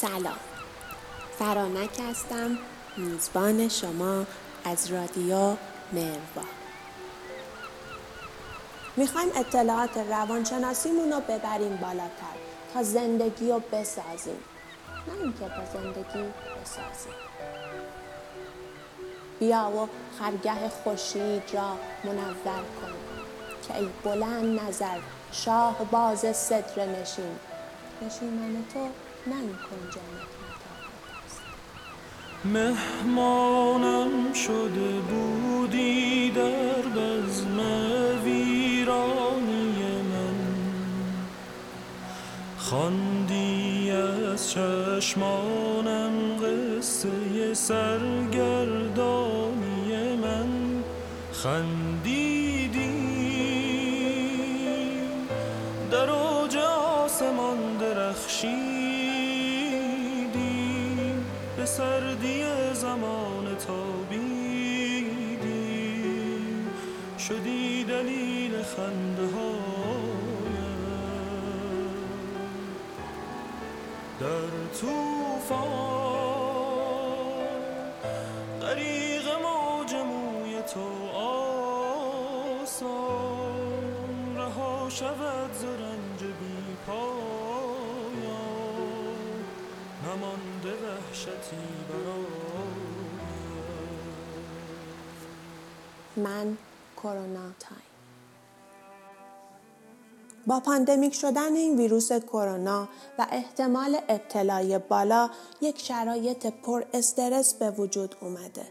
سلام. فرانک هستم میزبان شما از رادیو مروا می‌خوایم اطلاعات روانشناسیمون رو ببریم بالاتر تا زندگی رو بسازیم. نه اینکه با زندگی بسازیم. بیا و خرگه خوشید را منور کن که ای بلند نظر شاه باز صدر نشین. نشیمن تو؟ نمی کن جنت مهمانم شده بودی در بزم ویرانی من. خواندی از چشمانم قصه سرگردانی من. خندیدی در اوج آسمان درخشیدی سردی زمان تابیدی شدی دلیل خنده در توفان غریق موج موی تو آسان رها شود. وحشتی من کرونا time با pandemic شدن این ویروس کرونا و احتمال ابتلای بالا یک شرایط پر استرس به وجود اومده.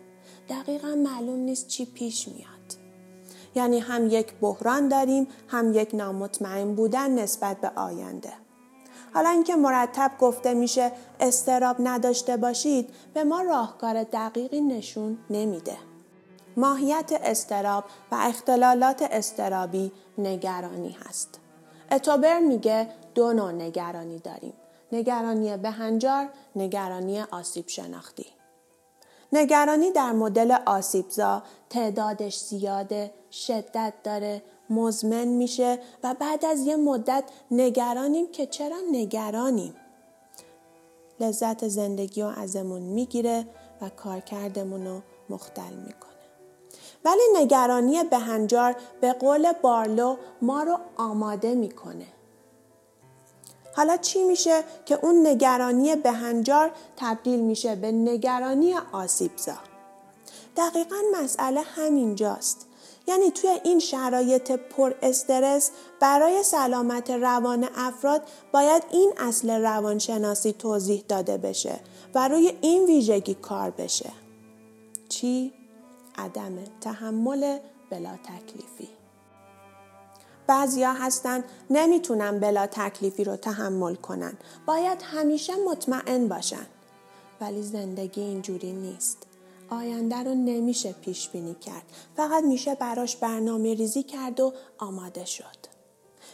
دقیقا معلوم نیست چی پیش میاد. یعنی هم یک بحران داریم هم یک نامطمئن بودن نسبت به آینده. حالا اینکه مرتب گفته میشه استراب نداشته باشید به ما راهکار دقیقی نشون نمیده. ماهیت استراب و اختلالات استرابی نگرانی هست. اتوبر میگه دو نوع نگرانی داریم. نگرانی بهنجار، نگرانی آسیب شناختی. نگرانی در مدل آسیبزا تعدادش زیاده، شدت داره، مزمن میشه و بعد از یه مدت نگرانیم که چرا نگرانیم. لذت زندگی رو ازمون می‌گیره و کارکردمون رو مختل می‌کنه. ولی نگرانی بهنجار به قول بارلو ما رو آماده می‌کنه. حالا چی میشه که اون نگرانی بهنجار تبدیل میشه به نگرانی آسیبزا؟ دقیقا مسئله همینجاست. یعنی توی این شرایط پر استرس برای سلامت روان افراد باید این اصل روانشناسی توضیح داده بشه و روی این ویژگی کار بشه. چی؟ عدم تحمل بلا تکلیفی بعضیا هستن نمی‌تونن بلا تکلیفی رو تحمل کنن باید همیشه مطمئن باشن ولی زندگی اینجوری نیست آینده رو نمیشه پیش بینی کرد فقط میشه براش برنامه ریزی کرد و آماده شد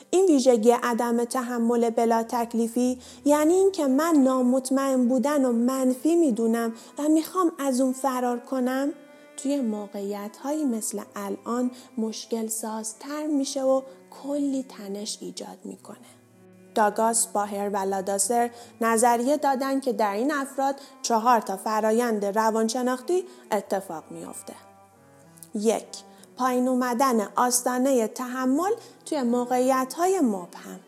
این ویژگی عدم تحمل بلا تکلیفی یعنی اینکه من نامطمئن بودن و منفی می‌دونم و می‌خوام از اون فرار کنم توی موقعیت هایی مثل الان مشکل سازتر میشه و کلی تنش ایجاد می‌کنه. داگاس باهر و لاداسر نظریه دادن که در این افراد چهار تا فرایند روانشناختی اتفاق میافته. یک پایین اومدن آستانه تحمل توی موقعیت های مبهم.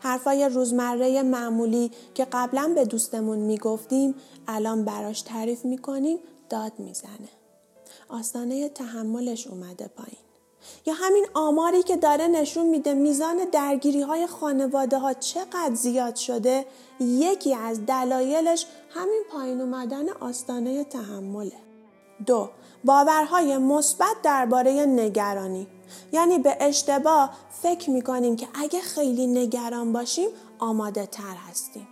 حرفای روزمره معمولی که قبلا به دوستمون می‌گفتیم الان براش تعریف می‌کنیم داد می‌زنه. آستانه تحملش اومده پایین. یا همین آماری که داره نشون میده میزان درگیری های خانواده ها چقدر زیاد شده یکی از دلایلش همین پایین اومدن آستانه تحمله. دو باورهای مثبت درباره نگرانی یعنی به اشتباه فکر می‌کنیم که اگه خیلی نگران باشیم آماده تر هستیم.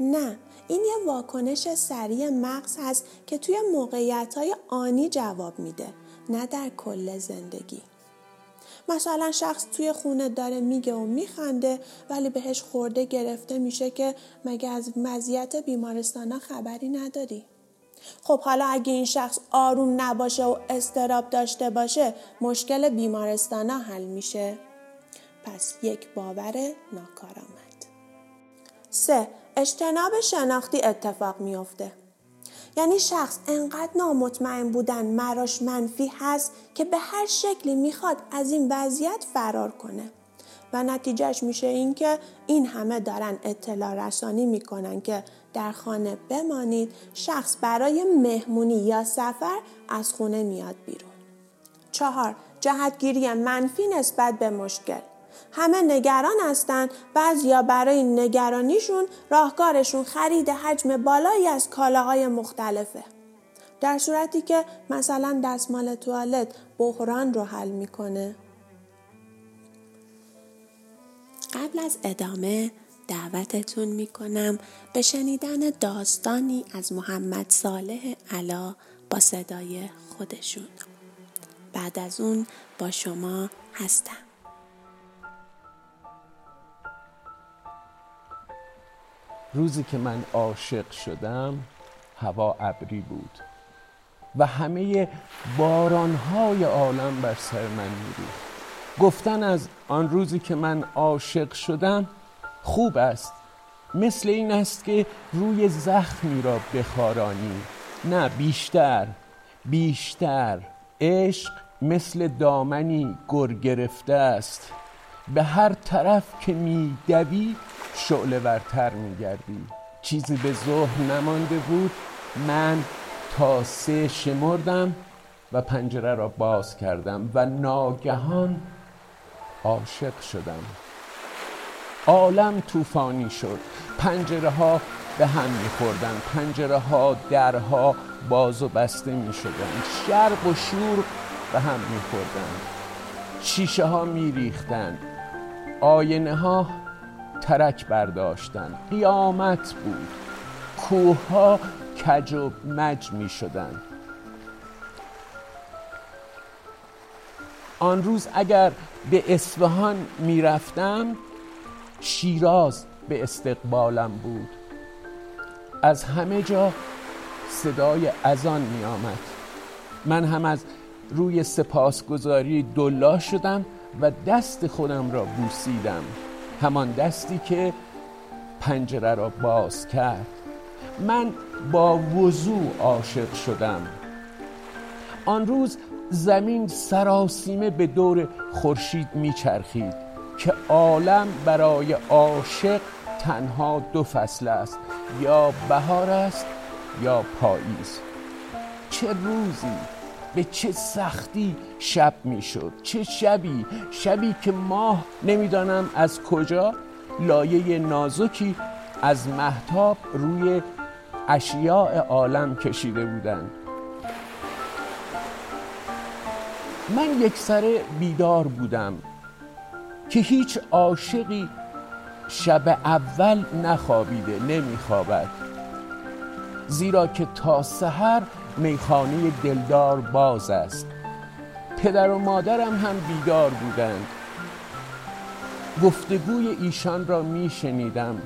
نه این یه واکنش سریع مغز هست که توی موقعیت های آنی جواب میده نه در کل زندگی مثلا شخص توی خونه داره میگه و میخنده ولی بهش خورده گرفته میشه که مگه از مزیت بیمارستان خبری نداری؟ خب حالا اگه این شخص آروم نباشه و استراب داشته باشه مشکل بیمارستان حل میشه. پس یک باور ناکارآمد. سه اجتناب شناختی اتفاق میافته. یعنی شخص انقدر نامطمئن بودن مراش منفی هست که به هر شکلی می‌خواد از این وضعیت فرار کنه و نتیجهش میشه این که این همه دارن اطلاع رسانی می‌کنن که در خانه بمانید شخص برای مهمونی یا سفر از خونه میاد بیرون. چهار جهتگیری منفی نسبت به مشکل همه نگران هستند بعضیا برای نگرانیشون راهکارشون خرید حجم بالایی از کالاهای مختلفه. در صورتی که مثلا دستمال توالت بحران رو حل می‌کنه. قبل از ادامه دعوتتون می‌کنم به شنیدن داستانی از محمد صالح علا با صدای خودشون. بعد از اون با شما هستم. روزی که من عاشق شدم هوا ابری بود و همه بارانهای عالم بر سر من میریخت. گفتن از آن روزی که من عاشق شدم خوب است. مثل این است که روی زخمی را بخارانی. نه بیشتر بیشتر. عشق مثل دامنی گر گرفته است. به هر طرف که می دوی شعله ورتر می گردی چیزی به ظهر نمانده بود من تا سه شمردم و پنجره را باز کردم و ناگهان عاشق شدم. عالم طوفانی شد. پنجره ها به هم میخوردن. پنجره ها درها باز و بسته می شدن شرق و شور به هم میخوردن. شیشه ها میریختند آینه ها ترک برداشتن قیامت بود. کوه ها کج و مج می شدن. آن روز اگر به اصفهان می‌رفتم شیراز به استقبالم بود. از همه جا صدای اذان می آمد من هم از روی سپاسگزاری دلا شدم. و دست خودم را بوسیدم. همان دستی که پنجره را باز کرد. من با وضوع عاشق شدم. آن روز زمین سراسیمه به دور خورشید میچرخید که عالم برای عاشق تنها دو فصل است. یا بهار است یا پاییز. چه روزی به چه سختی شب می‌شد؟ چه شبی؟ شبی که ماه نمی‌دانم از کجا. لایه نازکی از محتاب روی اشیاء عالم کشیده بودند. من یک سر بیدار بودم که هیچ عاشقی شب اول نخوابیده نمیخوابد. زیرا که تا سحر میخانه دلدار باز است. پدر و مادرم هم بیدار بودند. گفتگوی ایشان را میشنیدم.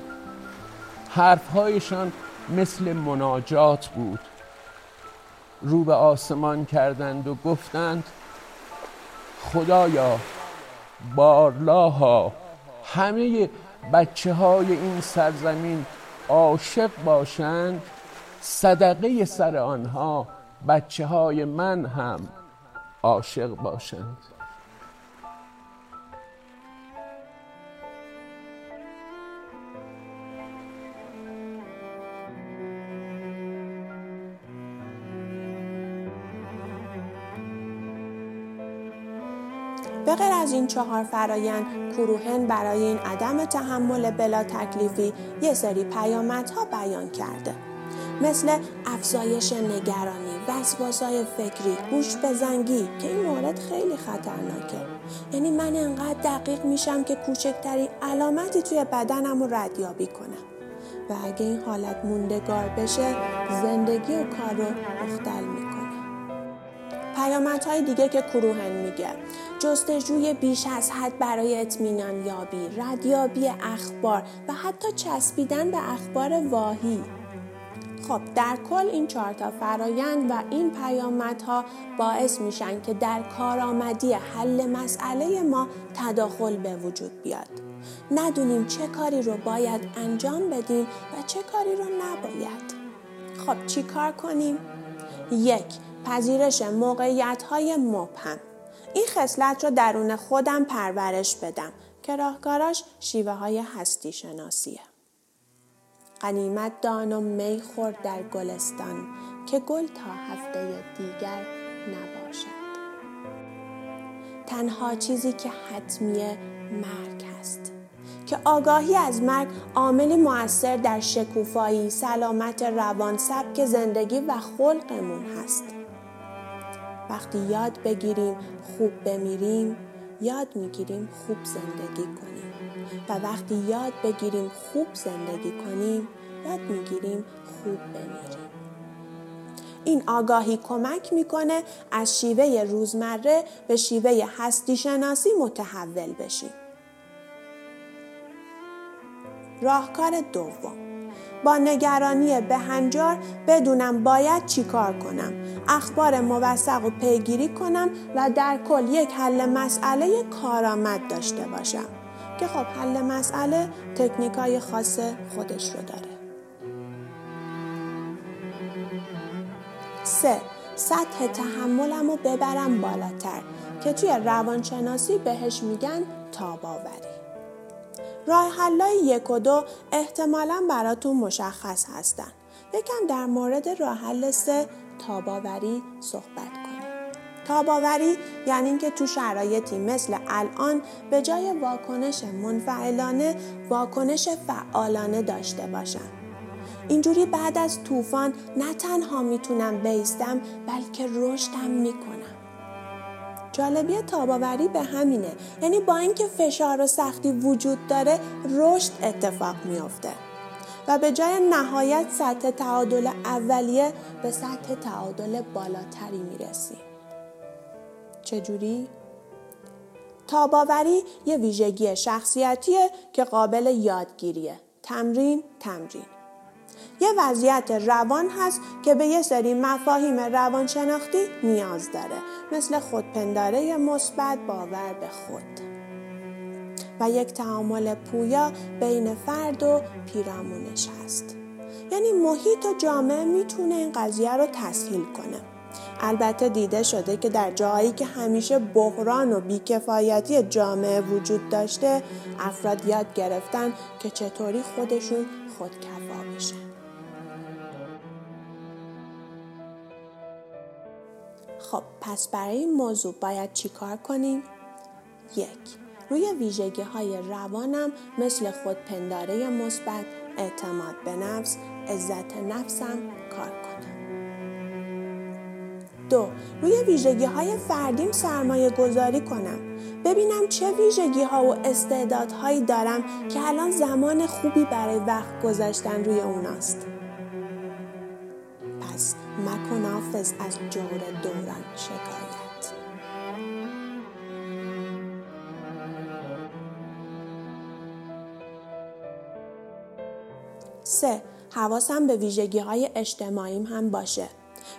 حرفهایشان مثل مناجات بود. رو به آسمان کردند و گفتند خدایا بارلاها همه بچه های این سرزمین عاشق باشند؟ صدقه سر آنها بچه های من هم عاشق باشند. به غیر از این چهار فرایند کروهن برای این عدم تحمل بلا تکلیفی یه سری پیامدها بیان کرده. مثل افزایش نگرانی، وسواسای فکری، گوش بزنگی که این مورد خیلی خطرناکه. یعنی من انقدر دقیق میشم که کوچکترین علامتی توی بدنم رو ردیابی کنم. و اگه این حالت موندگار بشه زندگی و کار رو مختل می‌کنه پیامدهای دیگه که کروهن میگه جستجوی بیش از حد برای اطمینان یابی ردیابی اخبار و حتی چسبیدن به اخبار واهی. خب در کل این چهار تا فرایند و این پیامدها باعث میشن که در کارآمدی حل مسئله ما تداخل به وجود بیاد ندونیم چه کاری رو باید انجام بدیم و چه کاری رو نباید خب چی کار کنیم؟ یک پذیرش موقعیت های مبهم این خصلت رو درون خودم پرورش بدم که راهکاراش شیوه های هستی شناسیه. قنیمت دان و می خورد در گلستان که گل تا هفته دیگر نباشد. تنها چیزی که حتمیه مرگ هست. که آگاهی از مرگ عاملی موثر در شکوفایی، سلامت روان، سبک زندگی و خلقمون هست. وقتی یاد بگیریم خوب بمیریم یاد می‌گیریم خوب زندگی کنیم و وقتی یاد بگیریم خوب زندگی کنیم یاد می‌گیریم خوب بمیریم. این آگاهی کمک می‌کنه از شیوه روزمره به شیوه هستی شناسی متحول بشیم. راهکار دوم. با نگرانی بهنجار بدونم باید چیکار کنم. اخبار موثق و پیگیری کنم و در کل یک حل مسئله کارآمد داشته باشم. که خب حل مسئله تکنیکای خاص خودش رو داره سه سطح تحملم رو ببرم بالاتر که توی روانشناسی بهش میگن تاباوری راه حلای یک و دو احتمالا براتون مشخص هستن. یکم در مورد راه حل سه تاباوری صحبت. تاباوری یعنی اینکه تو شرایطی مثل الان به جای واکنش منفعلانه واکنش فعالانه داشته باشم. اینجوری بعد از طوفان نه تنها می‌تونم بیستم بلکه رشدم می‌کنم. جالبی تاباوری به همینه یعنی با اینکه فشار و سختی وجود داره رشد اتفاق میافته و به جای نهایت سطح تعادل اولیه به سطح تعادل بالاتری می‌رسیم چجوری؟ تاباوری یه ویژگی شخصیتیه که قابل یادگیریه. تمرین تمرین. یه وضعیت روان هست که به یه سری مفاهیم روانشناختی نیاز داره. مثل خودپنداره مثبت باور به خود. و یک تعامل پویا بین فرد و پیرامونش هست. یعنی محیط و جامعه می‌تونه این قضیه رو تسهیل کنه. البته دیده شده که در جاهایی که همیشه بحران و بیکفایتی جامعه وجود داشته افراد یاد گرفتن که چطوری خودشون خودکفا بشن خب پس برای این موضوع باید چیکار کنیم؟ یک روی ویژگی های روانم مثل خودپنداره مثبت، اعتماد به نفس، عزت نفسم کار. دو روی ویژگی های فردیم سرمایه گذاری کنم. ببینم چه ویژگی ها و استعدادهایی دارم که الان زمان خوبی برای وقت گذاشتن روی اوناست. پس مکن حافظ از جور دوران شکایت سه حواسم به ویژگی های اجتماعیم هم باشه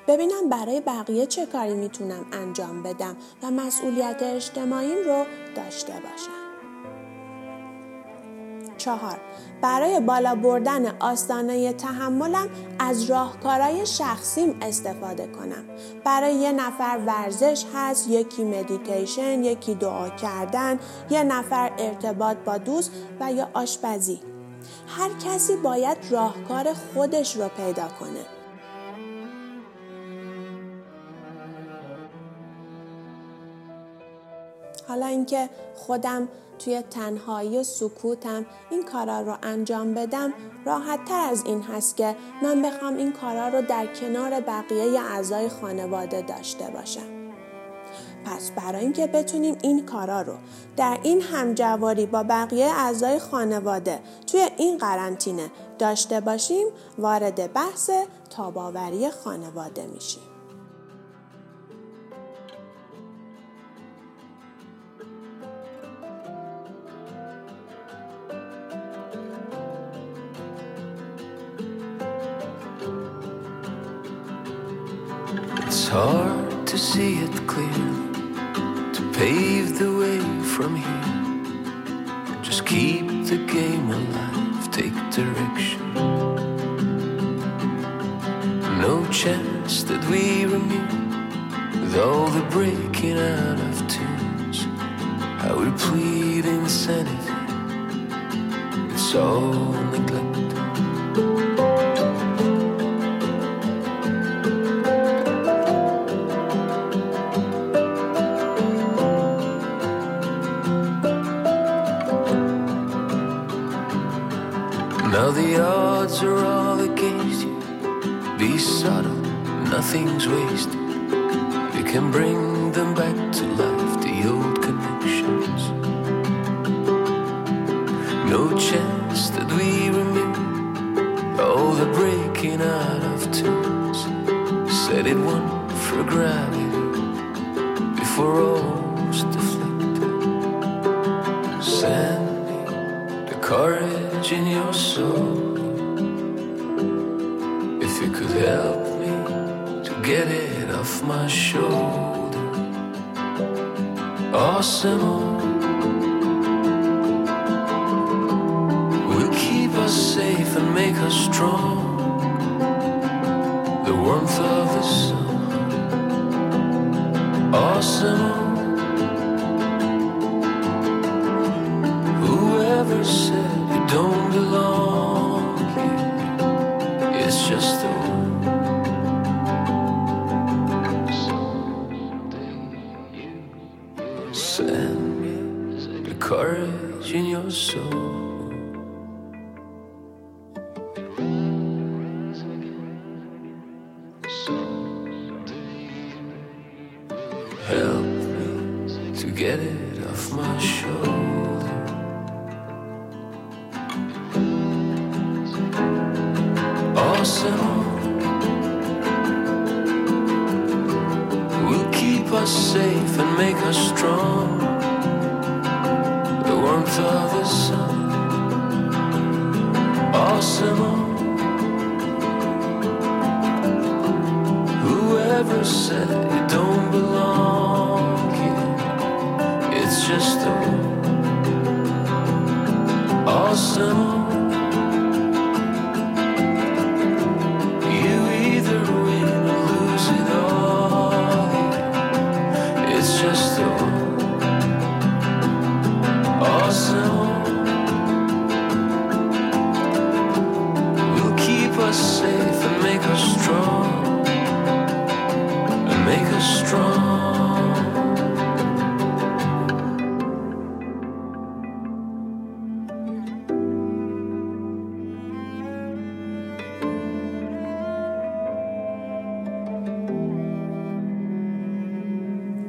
ببینم برای بقیه چه کاری می‌تونم انجام بدم و مسئولیت اجتماعیم رو داشته باشم. چهار برای بالا بردن آستانه تحملم از راهکارهای شخصیم استفاده کنم. برای یه نفر ورزش هست یکی مدیتیشن یکی دعا کردن یه نفر ارتباط با دوست و یا آشپزی. هر کسی باید راهکار خودش رو پیدا کنه. حالا اینکه خودم توی تنهایی و سکوتم این کارا رو انجام بدم راحت تر از این هست که من بخوام این کارا رو در کنار بقیه اعضای خانواده داشته باشم. پس برای اینکه بتونیم این کارا رو در این همجواری با بقیه اعضای خانواده توی این قرنطینه داشته باشیم وارد بحث تاباوری خانواده میشیم. Pave the way from here. Just keep the game alive, take direction. No chance that we renew with all the breaking out of tunes. How we plead insanity, it's all neglected. The odds are all against you. Be subtle, nothing's wasted. You can bring doucement. Awesome. Whoever said you don't belong here, it's just a awesome.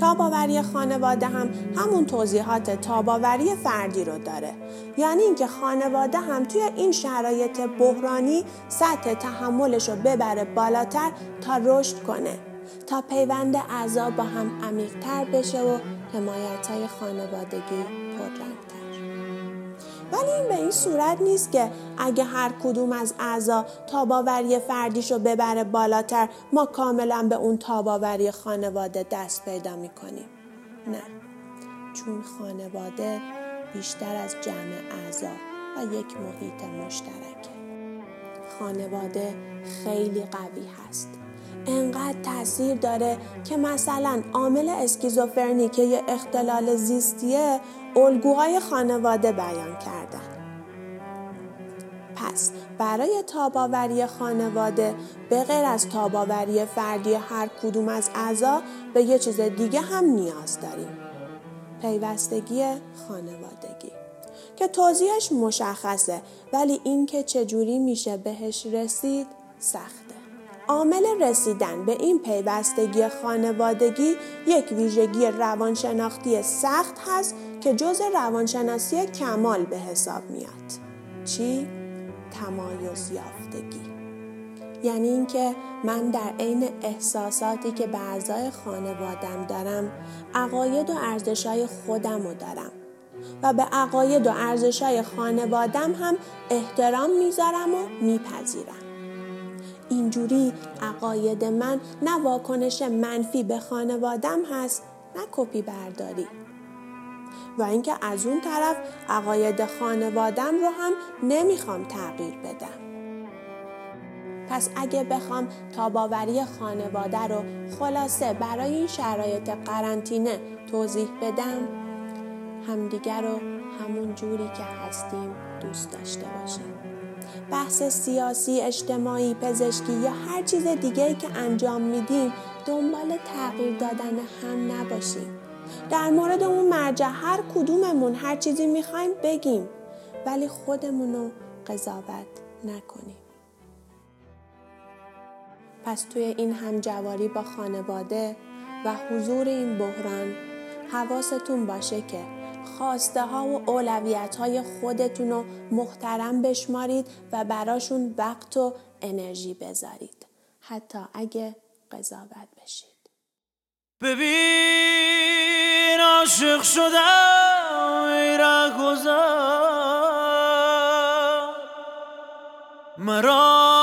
تاباوری خانواده هم همون توضیحات تاباوری فردی رو داره. یعنی اینکه خانواده هم توی این شرایط بحرانی سطح تحملش رو ببره بالاتر تا رشد کنه. تا پیوند اعضا با هم عمیقتر بشه و حمایت های خانوادگی پررنگتر ولی این به این صورت نیست که اگه هر کدوم از اعضا تاباوری فردیشو ببره بالاتر ما کاملا به اون تاباوری خانواده دست پیدا می‌کنیم. نه چون خانواده بیشتر از جمع اعضا و یک محیط مشترکه. خانواده خیلی قوی هست. انقدر تاثیر داره که مثلا عامل اسکیزوفرنی که یه اختلال زیستیه الگوهای خانواده بیان کردن. پس برای تاباوری خانواده به غیر از تاباوری فردی هر کدوم از اعضا به یه چیز دیگه هم نیاز داریم. پیوستگی خانوادگی. که توضیحش مشخصه ولی اینکه چجوری میشه بهش رسید سخته عامل رسیدن به این پیوستگی خانوادگی یک ویژگی روانشناختی سخت هست که جز روانشناسی کمال به حساب میاد. چی؟ تمایز یافتگی. یعنی اینکه من در عین احساساتی که به اعضای خانوادم دارم عقاید و ارزشای خودم رو دارم و به عقاید و ارزشای خانوادم هم احترام می‌ذارم و میپذیرم. اینجوری عقاید من نه واکنش منفی به خانوادم هست نه کپی برداری و اینکه از اون طرف عقاید خانوادم رو هم نمی‌خوام تغییر بدم. پس اگه بخوام تاباوری خانواده رو خلاصه برای این شرایط قرنطینه توضیح بدم همدیگر رو همون جوری که هستیم دوست داشته باشیم بحث سیاسی، اجتماعی، پزشکی یا هر چیز دیگه که انجام میدیم دنبال تغییر دادن هم نباشیم. در مورد اون مرجع هر کدوممون هر چیزی می‌خوایم بگیم ولی خودمون رو قضاوت نکنیم. پس توی این همجواری با خانواده و حضور این بحران حواستون باشه که خواسته ها و اولویت های خودتون رو محترم بشمارید و براشون وقت و انرژی بذارید. حتی اگه قضاوت بشید. ببین عاشق شدم ای گذر مرا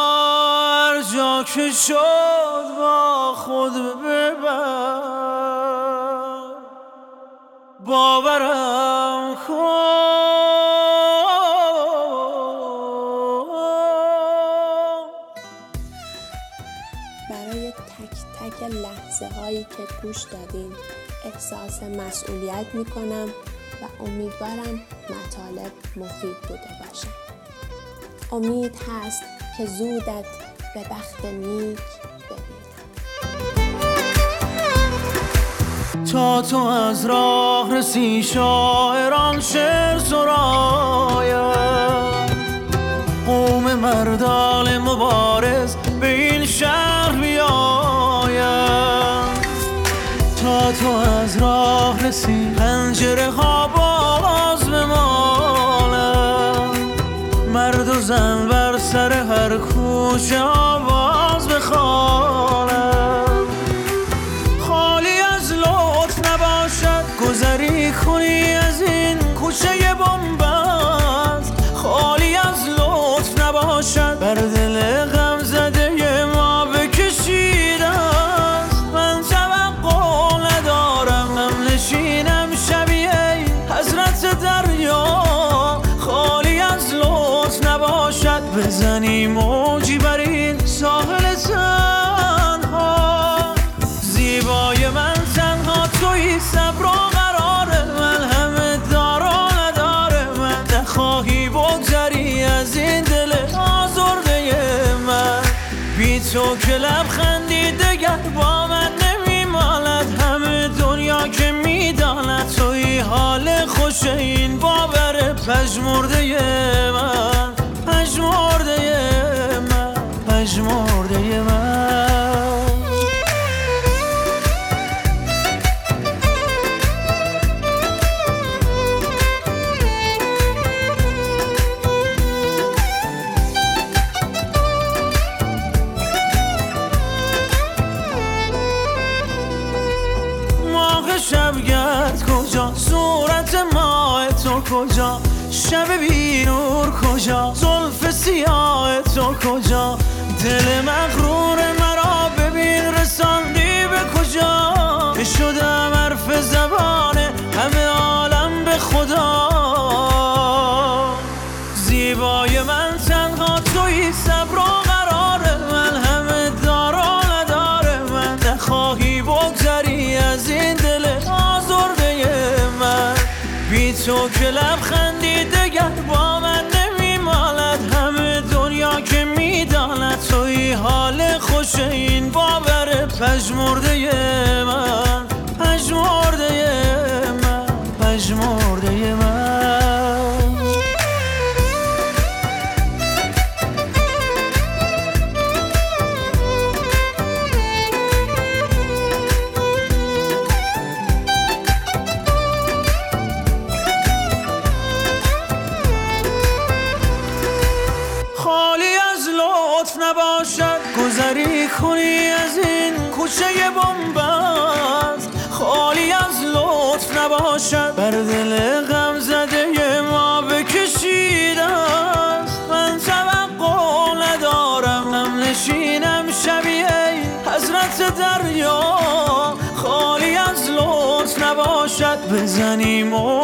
هر جا که شد با خود ببر. باورم کن. برای تک تک لحظه هایی که گوش دادین احساس مسئولیت می کنم و امیدوارم مطالب مفید بوده باشه. امید هست که زودت به بخت نیک تا تو از راه رسی شاعران شعر سراید قوم مردال مبارز به این شهر بیاید تا تو از راه رسی پنجره ها باز بمالد مرد و زن بر سر هر کوچه خوش این باور پژمرده من. کجا؟ شب بی نور کجا؟ زلف سیاه تو کجا؟ دل مغرور پژمرده من. anymore.